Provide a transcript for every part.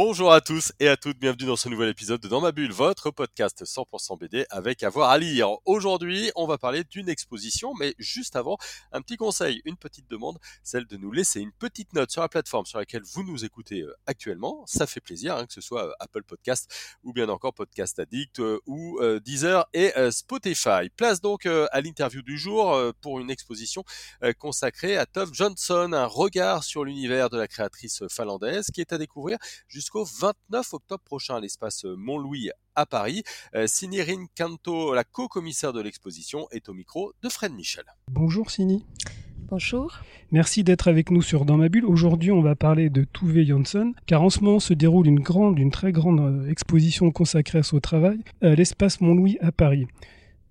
Bonjour à tous et à toutes, bienvenue dans ce nouvel épisode de Dans ma bulle, votre podcast 100% BD avec avoir à lire. Aujourd'hui, on va parler d'une exposition, mais juste avant, un petit conseil, une petite demande, celle de nous laisser une petite note sur la plateforme sur laquelle vous nous écoutez euh, actuellement. Ça fait plaisir, hein, que ce soit euh, Apple Podcast ou bien encore Podcast Addict euh, ou Deezer et Spotify. Place donc à l'interview du jour pour une exposition consacrée à Tove Johnson, un regard sur l'univers de la créatrice finlandaise qui est à découvrir jusqu'au 29 octobre prochain à l'espace Mont-Louis à Paris. Euh, Sinirine Canto, la co-commissaire de l'exposition, est au micro de Fred Michel. Bonjour Sini. Bonjour. Merci d'être avec nous sur Dans ma bulle. Aujourd'hui, on va parler de Tove Jansson, car en ce moment se déroule une grande, une très grande euh, exposition consacrée à son travail à l'espace Mont-Louis à Paris.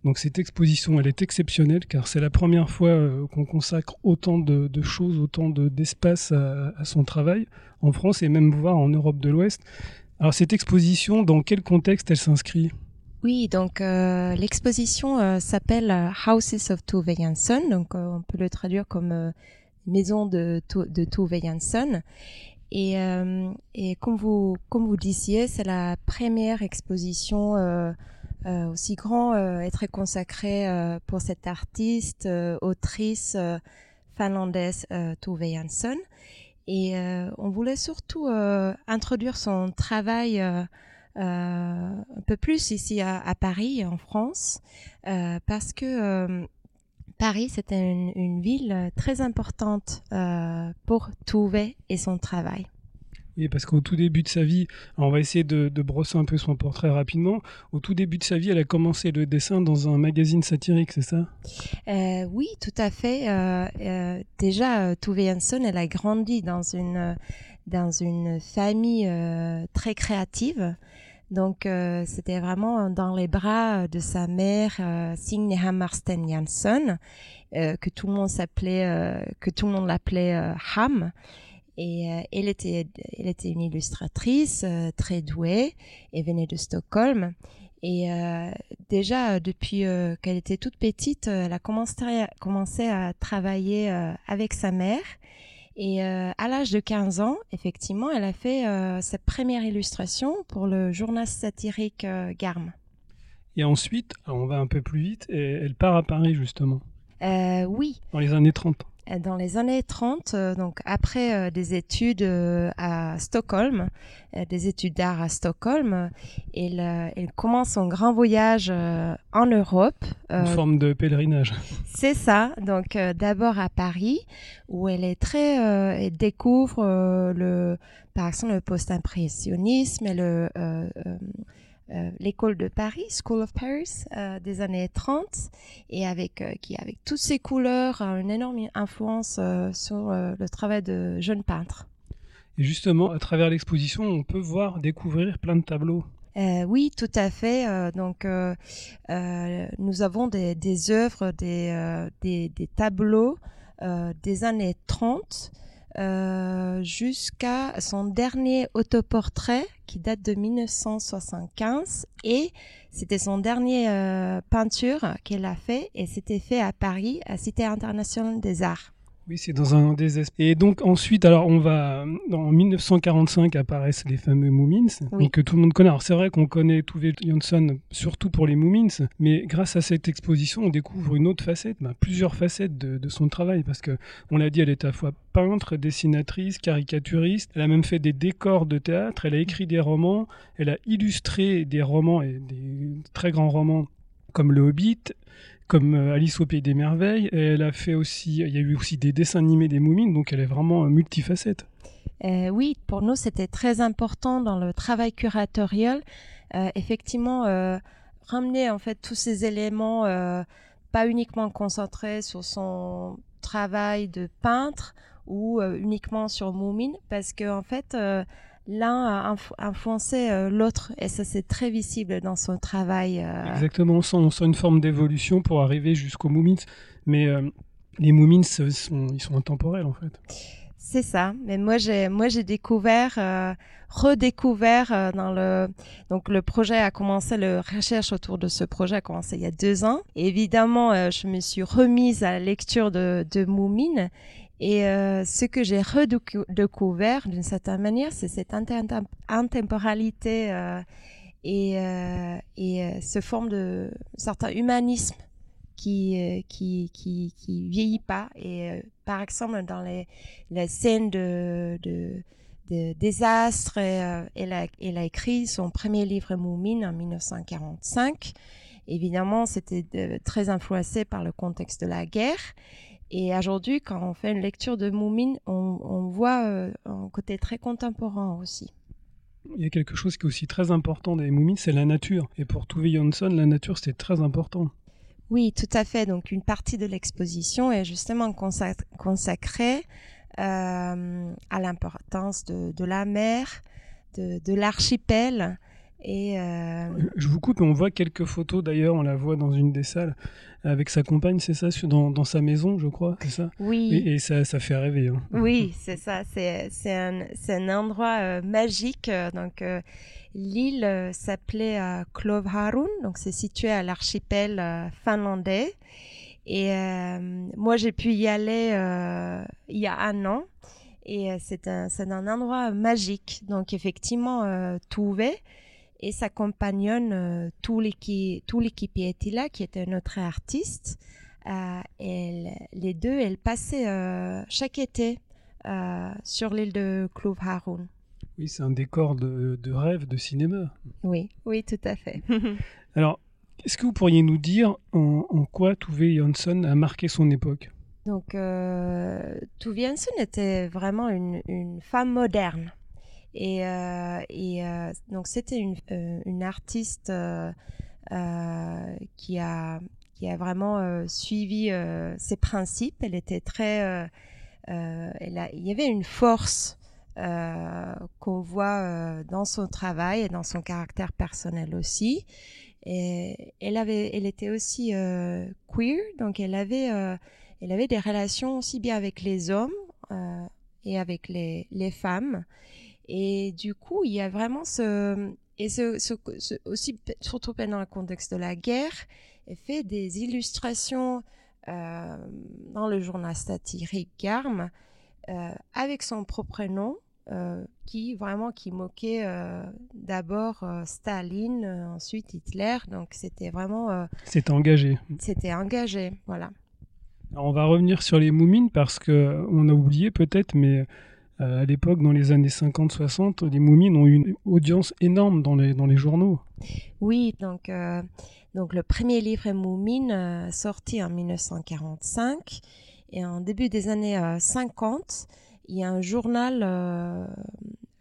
Donc cette exposition, elle est exceptionnelle car c'est la première fois euh, qu'on consacre autant de, choses, autant d'espace à, son travail en France et même voir en Europe de l'Ouest. Alors cette exposition, dans quel contexte elle s'inscrit? Oui, donc euh, l'exposition euh, s'appelle Houses of Tove Jansson, donc on peut le traduire comme Maison de, de Tove. Et, et comme vous comme vous disiez, c'est la première exposition aussi grand euh, et très consacré euh, pour cette artiste, autrice finlandaise Tove Jansson. Et on voulait surtout introduire son travail un peu plus ici à, à Paris, en France, parce que Paris, c'était une, une, ville très importante pour Tove et son travail. Oui, parce qu'au tout début de sa vie, on va essayer de, brosser un peu son portrait rapidement. Au tout début de sa vie, elle a commencé le dessin dans un magazine satirique, c'est ça? Euh, Oui, tout à fait. Euh, euh, déjà, Tove Jansson, elle a grandi dans une, dans une famille très créative. Donc, c'était vraiment dans les bras de sa mère, Signe Hammarsten Jansson, que tout le monde s'appelait, que tout le monde l'appelait Ham. Et euh, elle, était, elle était une illustratrice euh, très douée et venait de Stockholm. Et euh, déjà, depuis qu'elle était toute petite, elle a commencé à, commencé à travailler avec sa mère. Et à l'âge de 15 ans, effectivement, elle a fait sa première illustration pour le journal satirique Garm. Et ensuite, on va un peu plus vite, et elle part à Paris, justement. oui. Dans les années 30 dans les années 30, euh, donc après euh, des études euh, à Stockholm, des études d'art à Stockholm, elle, commence son grand voyage en Europe. Une forme de pèlerinage. C'est ça. Donc d'abord à Paris, où elle est très, elle découvre le, par exemple, le post-impressionnisme et le euh, l'école de Paris, School of Paris, euh, des années 30, et avec euh, qui avec toutes ces couleurs a une énorme influence sur le travail de jeunes peintres. Et justement, à travers l'exposition, on peut voir, découvrir plein de tableaux. oui, tout à fait. donc, nous avons des, des œuvres, des, des, des tableaux des années 30 euh, jusqu'à son dernier autoportrait qui date de 1975 et c'était son dernier euh, peinture qu'elle a fait et c'était fait à Paris à Cité internationale des arts. Oui, c'est dans un des Et donc ensuite, alors on va en 1945 apparaissent les fameux Moomins, que tout le monde connaît. Alors c'est vrai qu'on connaît Tove Jansson surtout pour les Moomins, mais grâce à cette exposition, on découvre une autre facette, bah, plusieurs facettes de, son travail, parce que on l'a dit, elle est à la fois peintre, dessinatrice, caricaturiste. Elle a même fait des décors de théâtre. Elle a écrit des romans. Elle a illustré des romans et des très grands romans comme Le Hobbit, comme euh, Alice au Pays des Merveilles. elle a fait aussi, il y a eu aussi des dessins animés des Moumines, donc elle est vraiment multifacette. Euh, oui, pour nous, c'était très important dans le travail curatorial, euh, effectivement, ramener en fait tous ces éléments, pas uniquement concentrés sur son travail de peintre ou uniquement sur Moumine, parce que en fait, l'un a influencé euh, l'autre et ça c'est très visible dans son travail. Euh. Exactement, on sent, une forme d'évolution pour arriver jusqu'aux Moomins, mais euh, les Moomins, ils sont intemporels en fait. C'est ça. Mais moi, j'ai, moi, j'ai découvert, redécouvert dans le. Donc, le projet a commencé, la recherche autour de ce projet a commencé il y a deux ans. évidemment, je me suis remise à la lecture de, de Moumine. Et ce que j'ai redécouvert d'une certaine manière, c'est cette intemporalité et, et ce forme de certain humanisme qui, euh, qui, vieillit pas. Et euh, par exemple, dans les, les scènes de, désastre, euh, elle, a, elle a écrit son premier livre Moumine en 1945. Évidemment, c'était très influencé par le contexte de la guerre. Et aujourd'hui, quand on fait une lecture de Moumine, on, on voit un côté très contemporain aussi. Il y a quelque chose qui est aussi très important des Moumines, c'est la nature. Et pour Tove Jansson, la nature, c'était très important. Oui, tout à fait. Donc une partie de l'exposition est justement consacrée euh, à l'importance de, la mer, de, l'archipel. Et euh, Je vous coupe, on voit quelques photos d'ailleurs, on la voit dans une des salles avec sa compagne, c'est ça, dans, dans, sa maison, je crois, c'est ça? Oui. Et, ça, ça, fait rêver. Hein. Oui, c'est ça, c'est un, un, endroit euh, magique. Donc, L'île euh, s'appelait euh, Klovharun, donc c'est situé à l'archipel euh, finlandais. Et moi, j'ai pu y aller il y a un an. Et c'est un, un, endroit magique. Donc, effectivement, Touvé et sa compagnonne, tout l'équipe était là, qui était notre artiste. les deux, elles passaient chaque été sur l'île de Klovharun. Oui, c'est un décor de, rêve de cinéma. Oui, oui, tout à fait. Alors, est-ce que vous pourriez nous dire en, quoi Tove Jansson a marqué son époque? Donc, euh, Tove Jansson était vraiment une, femme moderne. Et, euh, euh, donc, c'était une, une, artiste qui, a, qui a vraiment suivi ses principes. Elle était très. il y avait une force euh, qu'on voit euh, dans son travail et dans son caractère personnel aussi. Et elle avait, elle était aussi euh, queer, donc elle avait, elle avait des relations aussi bien avec les hommes et avec les, les femmes. Et du coup, il y a vraiment ce, et ce, ce, aussi, surtout pendant le contexte de la guerre, elle fait des illustrations euh, dans le journal satirique Garm euh, avec son propre nom euh, qui vraiment qui moquait euh, d'abord euh, Staline, ensuite Hitler. Donc c'était vraiment. c'était engagé. C'était engagé, voilà. on va revenir sur les Moumines parce que on a oublié peut-être, mais à l'époque, dans les années 50-60, les Moumines ont eu une audience énorme dans les, dans les journaux. Oui, donc, donc le premier livre est Moumines, sorti en 1945. Et en début des années 50, il y a un journal euh,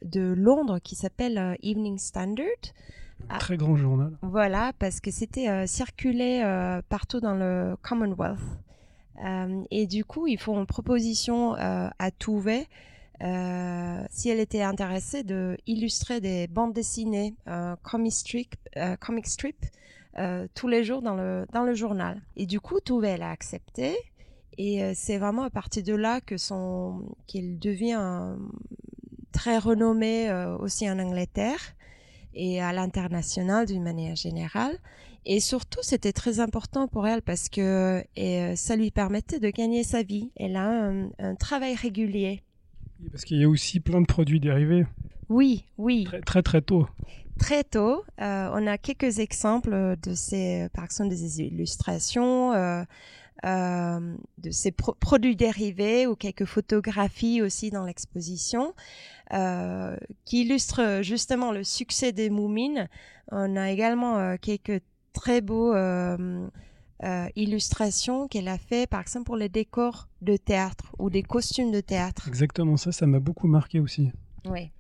de Londres qui s'appelle euh, Evening Standard. Un très grand journal. Voilà, parce que c'était euh, circulé partout dans le Commonwealth. et du coup, ils font une proposition à Touvet si elle était intéressée de illustrer des bandes dessinées, comic strip, comic strip tous les jours dans le, journal. Et du coup, Touvet l'a accepté. Et euh, c'est vraiment à partir de là que son qu'il devient très renommé euh, aussi en Angleterre et à l'international d'une manière générale. Et surtout, c'était très important pour elle parce que euh, ça lui permettait de gagner sa vie. Elle a un, travail régulier. Parce qu'il y a aussi plein de produits dérivés. Oui, oui. Très très, très tôt. Très tôt, on a quelques exemples de ces, par exemple, des illustrations. Euh, de ces produits dérivés ou quelques photographies aussi dans l'exposition euh, qui illustrent justement le succès des Moumines. On a également euh, quelques très beaux illustrations qu'elle a fait par exemple pour les décors de théâtre ou des costumes de théâtre. Exactement ça, ça m'a beaucoup marqué aussi. Oui.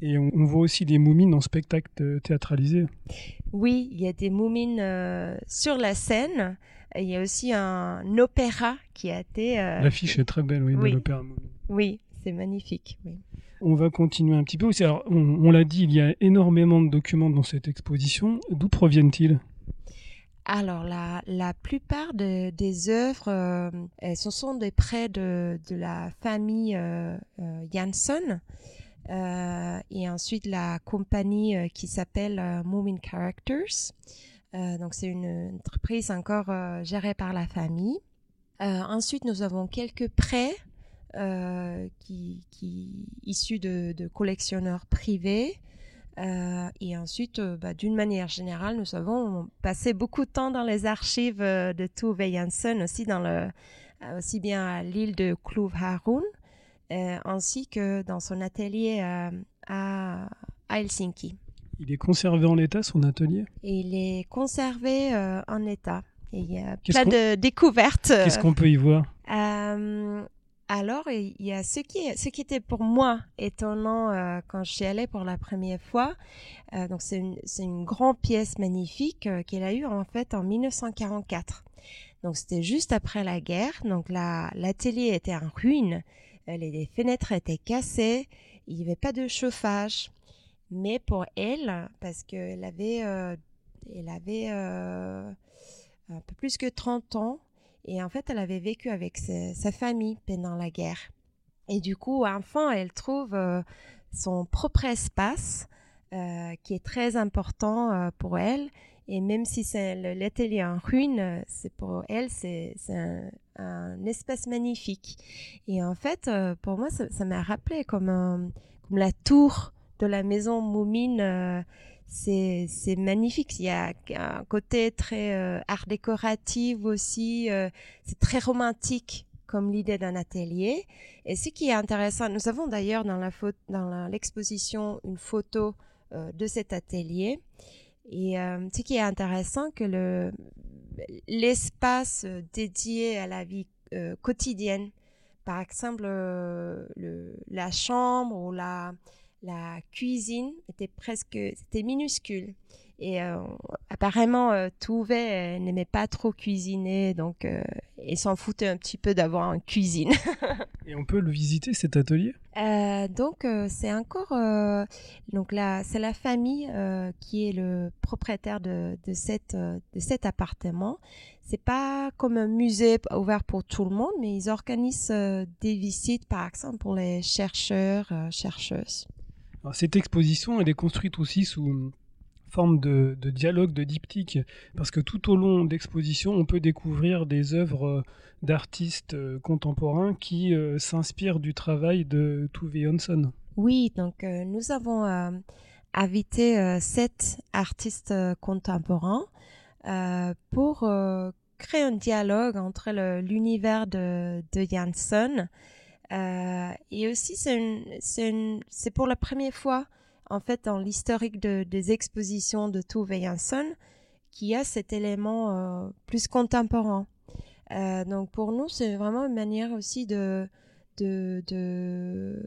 Et on, voit aussi des moumines en spectacle théâtralisé. Oui, il y a des moumines sur la scène il y a aussi un opéra qui a été. Euh, L'affiche est très belle, oui, de l'opéra. Oui, c'est magnifique. On va continuer un petit peu aussi. Alors, on, l'a dit, il y a énormément de documents dans cette exposition. D'où proviennent-ils? Alors, la, la plupart des œuvres, ce sont des prêts de, de la famille euh, Jansson. et ensuite, la compagnie qui s'appelle Moving Characters. donc, c'est une entreprise encore gérée par la famille. ensuite, nous avons quelques prêts qui, qui, issus de collectionneurs privés. Euh, et ensuite, euh, bah, d'une manière générale, nous avons passé beaucoup de temps dans les archives euh, de Tove Jansson, aussi, dans le, aussi bien à l'île de Kluv Harun, ainsi que dans son atelier à, Helsinki. Il est conservé en état, son atelier? Il est conservé en état. Et il y a plein de découvertes. Qu'est-ce qu'on peut y voir? Alors, il y a ce qui, ce qui était pour moi étonnant euh, quand je suis allée pour la première fois. Euh, donc, c'est une, grande pièce magnifique euh, qu'elle a eue en fait en 1944. Donc, c'était juste après la guerre. Donc, l'atelier était en ruine. les, fenêtres étaient cassées. Il n'y avait pas de chauffage. Mais pour elle, parce qu'elle avait, elle avait un peu plus que 30 ans, et en fait, elle avait vécu avec sa, famille pendant la guerre. Et du coup, enfin, elle trouve euh, son propre espace euh, qui est très important euh, pour elle. Et même si l'atelier en ruine, c'est pour elle, c'est un, espace magnifique. Et en fait, pour moi, ça m'a rappelé comme la tour de la maison Moumine c'est magnifique. Il y a un côté très euh, art décoratif aussi. Euh, c'est très romantique comme l'idée d'un atelier. Et ce qui est intéressant, nous avons d'ailleurs dans l'exposition une photo euh, de cet atelier. Et ce qui est intéressant, que le l'espace dédié à la vie quotidienne, par exemple le, la chambre ou la la cuisine était presque, c'était minuscule. Et euh, apparemment, euh, Touvet euh, n'aimait pas trop cuisiner, donc euh, il s'en foutait un petit peu d'avoir une cuisine. Et on peut le visiter cet atelier? Donc c'est encore, donc là, c'est la famille qui est le propriétaire de, de cette de cet appartement. C'est pas comme un musée ouvert pour tout le monde, mais ils organisent des visites, par exemple, pour les chercheurs, chercheuses cette exposition, elle est construite aussi sous forme de, dialogue, de diptyque, parce que tout au long d'exposition, on peut découvrir des œuvres euh, d'artistes euh, contemporains qui euh, s'inspirent du travail de Tove Jansson. Oui, donc nous avons invité sept artistes contemporains pour créer un dialogue entre l'univers de, de Jansson euh, et aussi, c'est pour la première fois, en fait, dans l'historique de, des expositions de Tove Jansson, qu'il y a cet élément euh, plus contemporain. Euh, donc pour nous, c'est vraiment une manière aussi de, de, de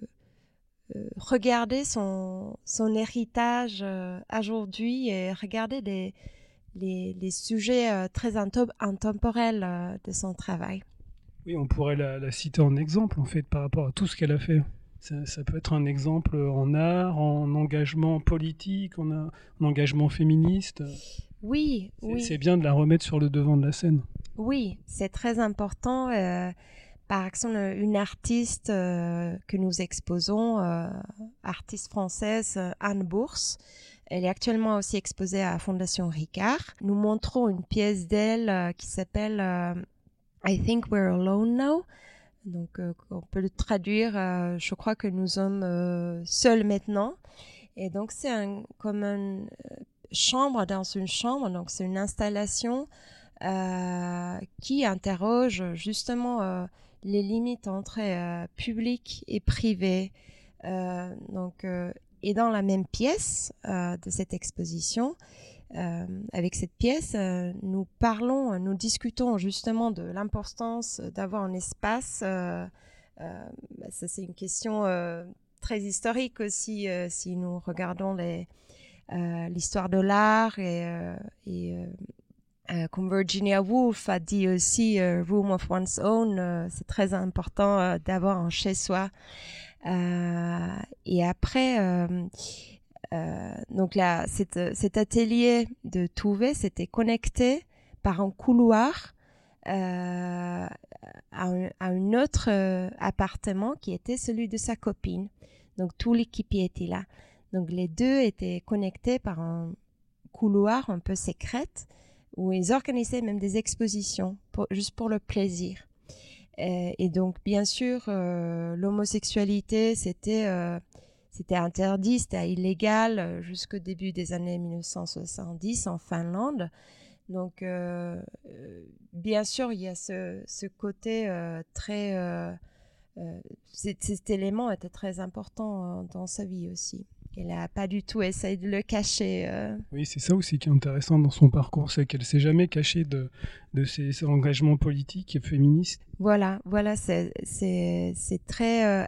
regarder son, héritage aujourd'hui et regarder les sujets très intemporels de son travail. Oui, on pourrait la, citer en exemple, en fait, par rapport à tout ce qu'elle a fait. Ça, peut être un exemple en art, en engagement politique, en, engagement féministe. Oui, oui. C'est bien de la remettre sur le devant de la scène. Oui, c'est très important. Euh, par exemple, une artiste euh, que nous exposons, euh, artiste française Anne Bourse, elle est actuellement aussi exposée à la Fondation Ricard. Nous montrons une pièce d'elle qui s'appelle I think we're alone now. Donc, euh, on peut le traduire, euh, je crois que nous sommes euh, seuls maintenant. Et donc, c'est un, comme une chambre dans une chambre. Donc, c'est une installation qui interroge justement les limites entre public et privé. donc, et dans la même pièce de cette exposition, euh, avec cette pièce, euh, nous parlons, nous discutons justement de l'importance d'avoir un espace. Euh, bah, ça, c'est une question très historique aussi, si nous regardons l'histoire de l'art et, et comme Virginia Woolf a dit aussi, Room of One's Own, c'est très important d'avoir un chez soi. et après, euh, donc là, cet atelier de Touvet s'était connecté par un couloir à un, autre appartement qui était celui de sa copine. Donc tout l'équipe était là. Donc les deux étaient connectés par un couloir un peu secrète où ils organisaient même des expositions juste pour le plaisir. Et, donc bien sûr l'homosexualité c'était c'était interdit, c'était illégal euh, jusqu'au début des années 1970 en Finlande. Donc, euh, euh, bien sûr, il y a ce, ce côté très... cet, élément était très important dans sa vie aussi. Elle n'a pas du tout essayé de le cacher. Oui, c'est ça aussi qui est intéressant dans son parcours, c'est qu'elle s'est jamais cachée de, de ses, ses, engagements politiques et féministes. Voilà, voilà, c'est très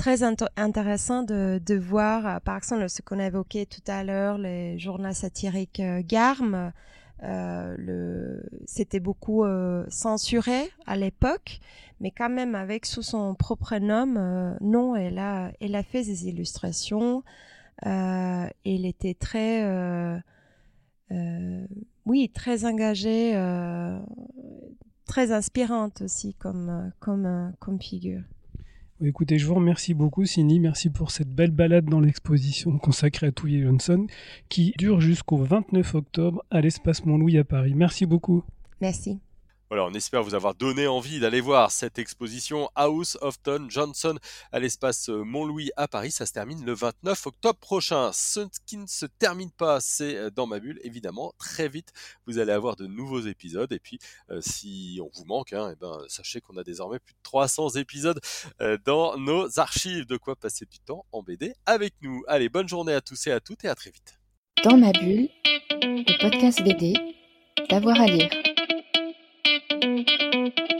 très intéressant de, voir, euh, par exemple, ce qu'on a évoqué tout à l'heure, les journaux satiriques euh, Garm. Euh. C'était beaucoup censuré à l'époque, mais quand même avec sous son propre nom, non, elle a, elle a fait des illustrations. elle était très, oui, très engagée, très inspirante aussi comme, comme, comme figure. Écoutez, je vous remercie beaucoup, Cindy. Merci pour cette belle balade dans l'exposition consacrée à Touye Johnson qui dure jusqu'au 29 octobre à l'Espace Montlouis à Paris. Merci beaucoup. Merci. Voilà, on espère vous avoir donné envie d'aller voir cette exposition House of Ton Johnson à l'espace euh, Montlouis à Paris. Ça se termine le 29 octobre prochain. Ce qui ne se termine pas, c'est euh, dans ma bulle, évidemment. Très vite, vous allez avoir de nouveaux épisodes. Et puis, euh, si on vous manque, hein, eh ben, sachez qu'on a désormais plus de 300 épisodes dans nos archives. De quoi passer du temps en BD avec nous. Allez, bonne journée à tous et à toutes et à très vite. Dans ma bulle, le podcast BD, d'avoir à lire. thank you